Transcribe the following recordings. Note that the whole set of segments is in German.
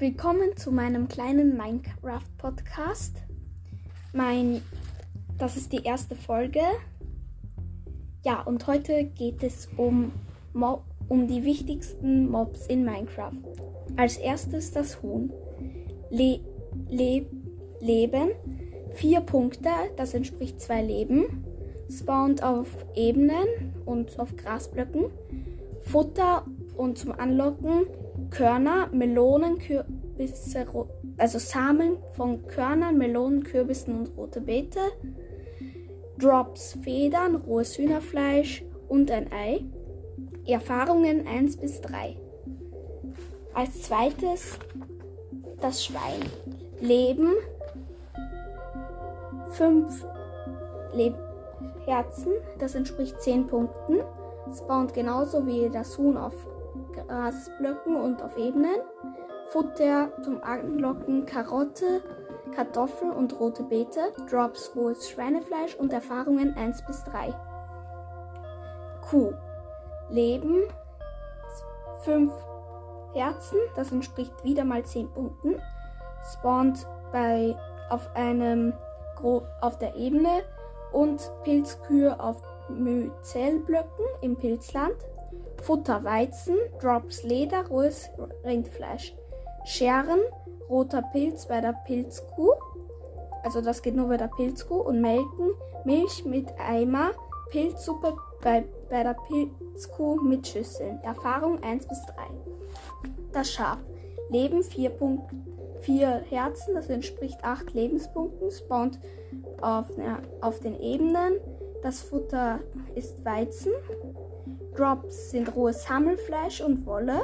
Willkommen zu meinem kleinen Minecraft-Podcast. Mein, das ist die erste Folge. Ja, und heute geht es um, Mob, um die wichtigsten Mobs in Minecraft. Als erstes das Huhn. Le, le, Leben. Vier Punkte, das entspricht zwei Leben. Spawnt auf Ebenen und auf Grasblöcken. Futter und zum Anlocken Körner, Melonen, Kürbisse, also Samen von Körnern, Melonen, Kürbissen und rote Beete. Drops, Federn, rohes Hühnerfleisch und ein Ei. Erfahrungen 1 bis 3. Als zweites das Schwein. Leben 5 Le Herzen, das entspricht 10 Punkten. Spawnt genauso wie das Huhn auf Grasblöcken und auf Ebenen. Futter zum Anlocken Karotte, Kartoffel und rote Beete. Drops rohes Schweinefleisch und Erfahrungen 1 bis 3. Kuh. Leben 5 Herzen, das entspricht wieder mal 10 Punkten. Spawnt bei auf einem auf der Ebene und Pilzkühe auf Myzelblöcken im Pilzland. Futter Weizen, Drops Leder, rohes Rindfleisch. Scheren, roter Pilz bei der Pilzkuh. Also das geht nur bei der Pilzkuh. Und melken, Milch mit Eimer, Pilzsuppe bei, bei der Pilzkuh mit Schüsseln. Erfahrung 1 bis 3. Das Schaf. Leben 4 Punkte. 4 Herzen, das entspricht 8 Lebenspunkten, spawnt auf, ja, auf den Ebenen. Das Futter ist Weizen. Drops sind rohes Hammelfleisch und Wolle.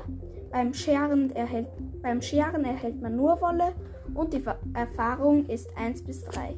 Beim Scheren, erhält, beim Scheren erhält man nur Wolle und die Erfahrung ist 1 bis 3.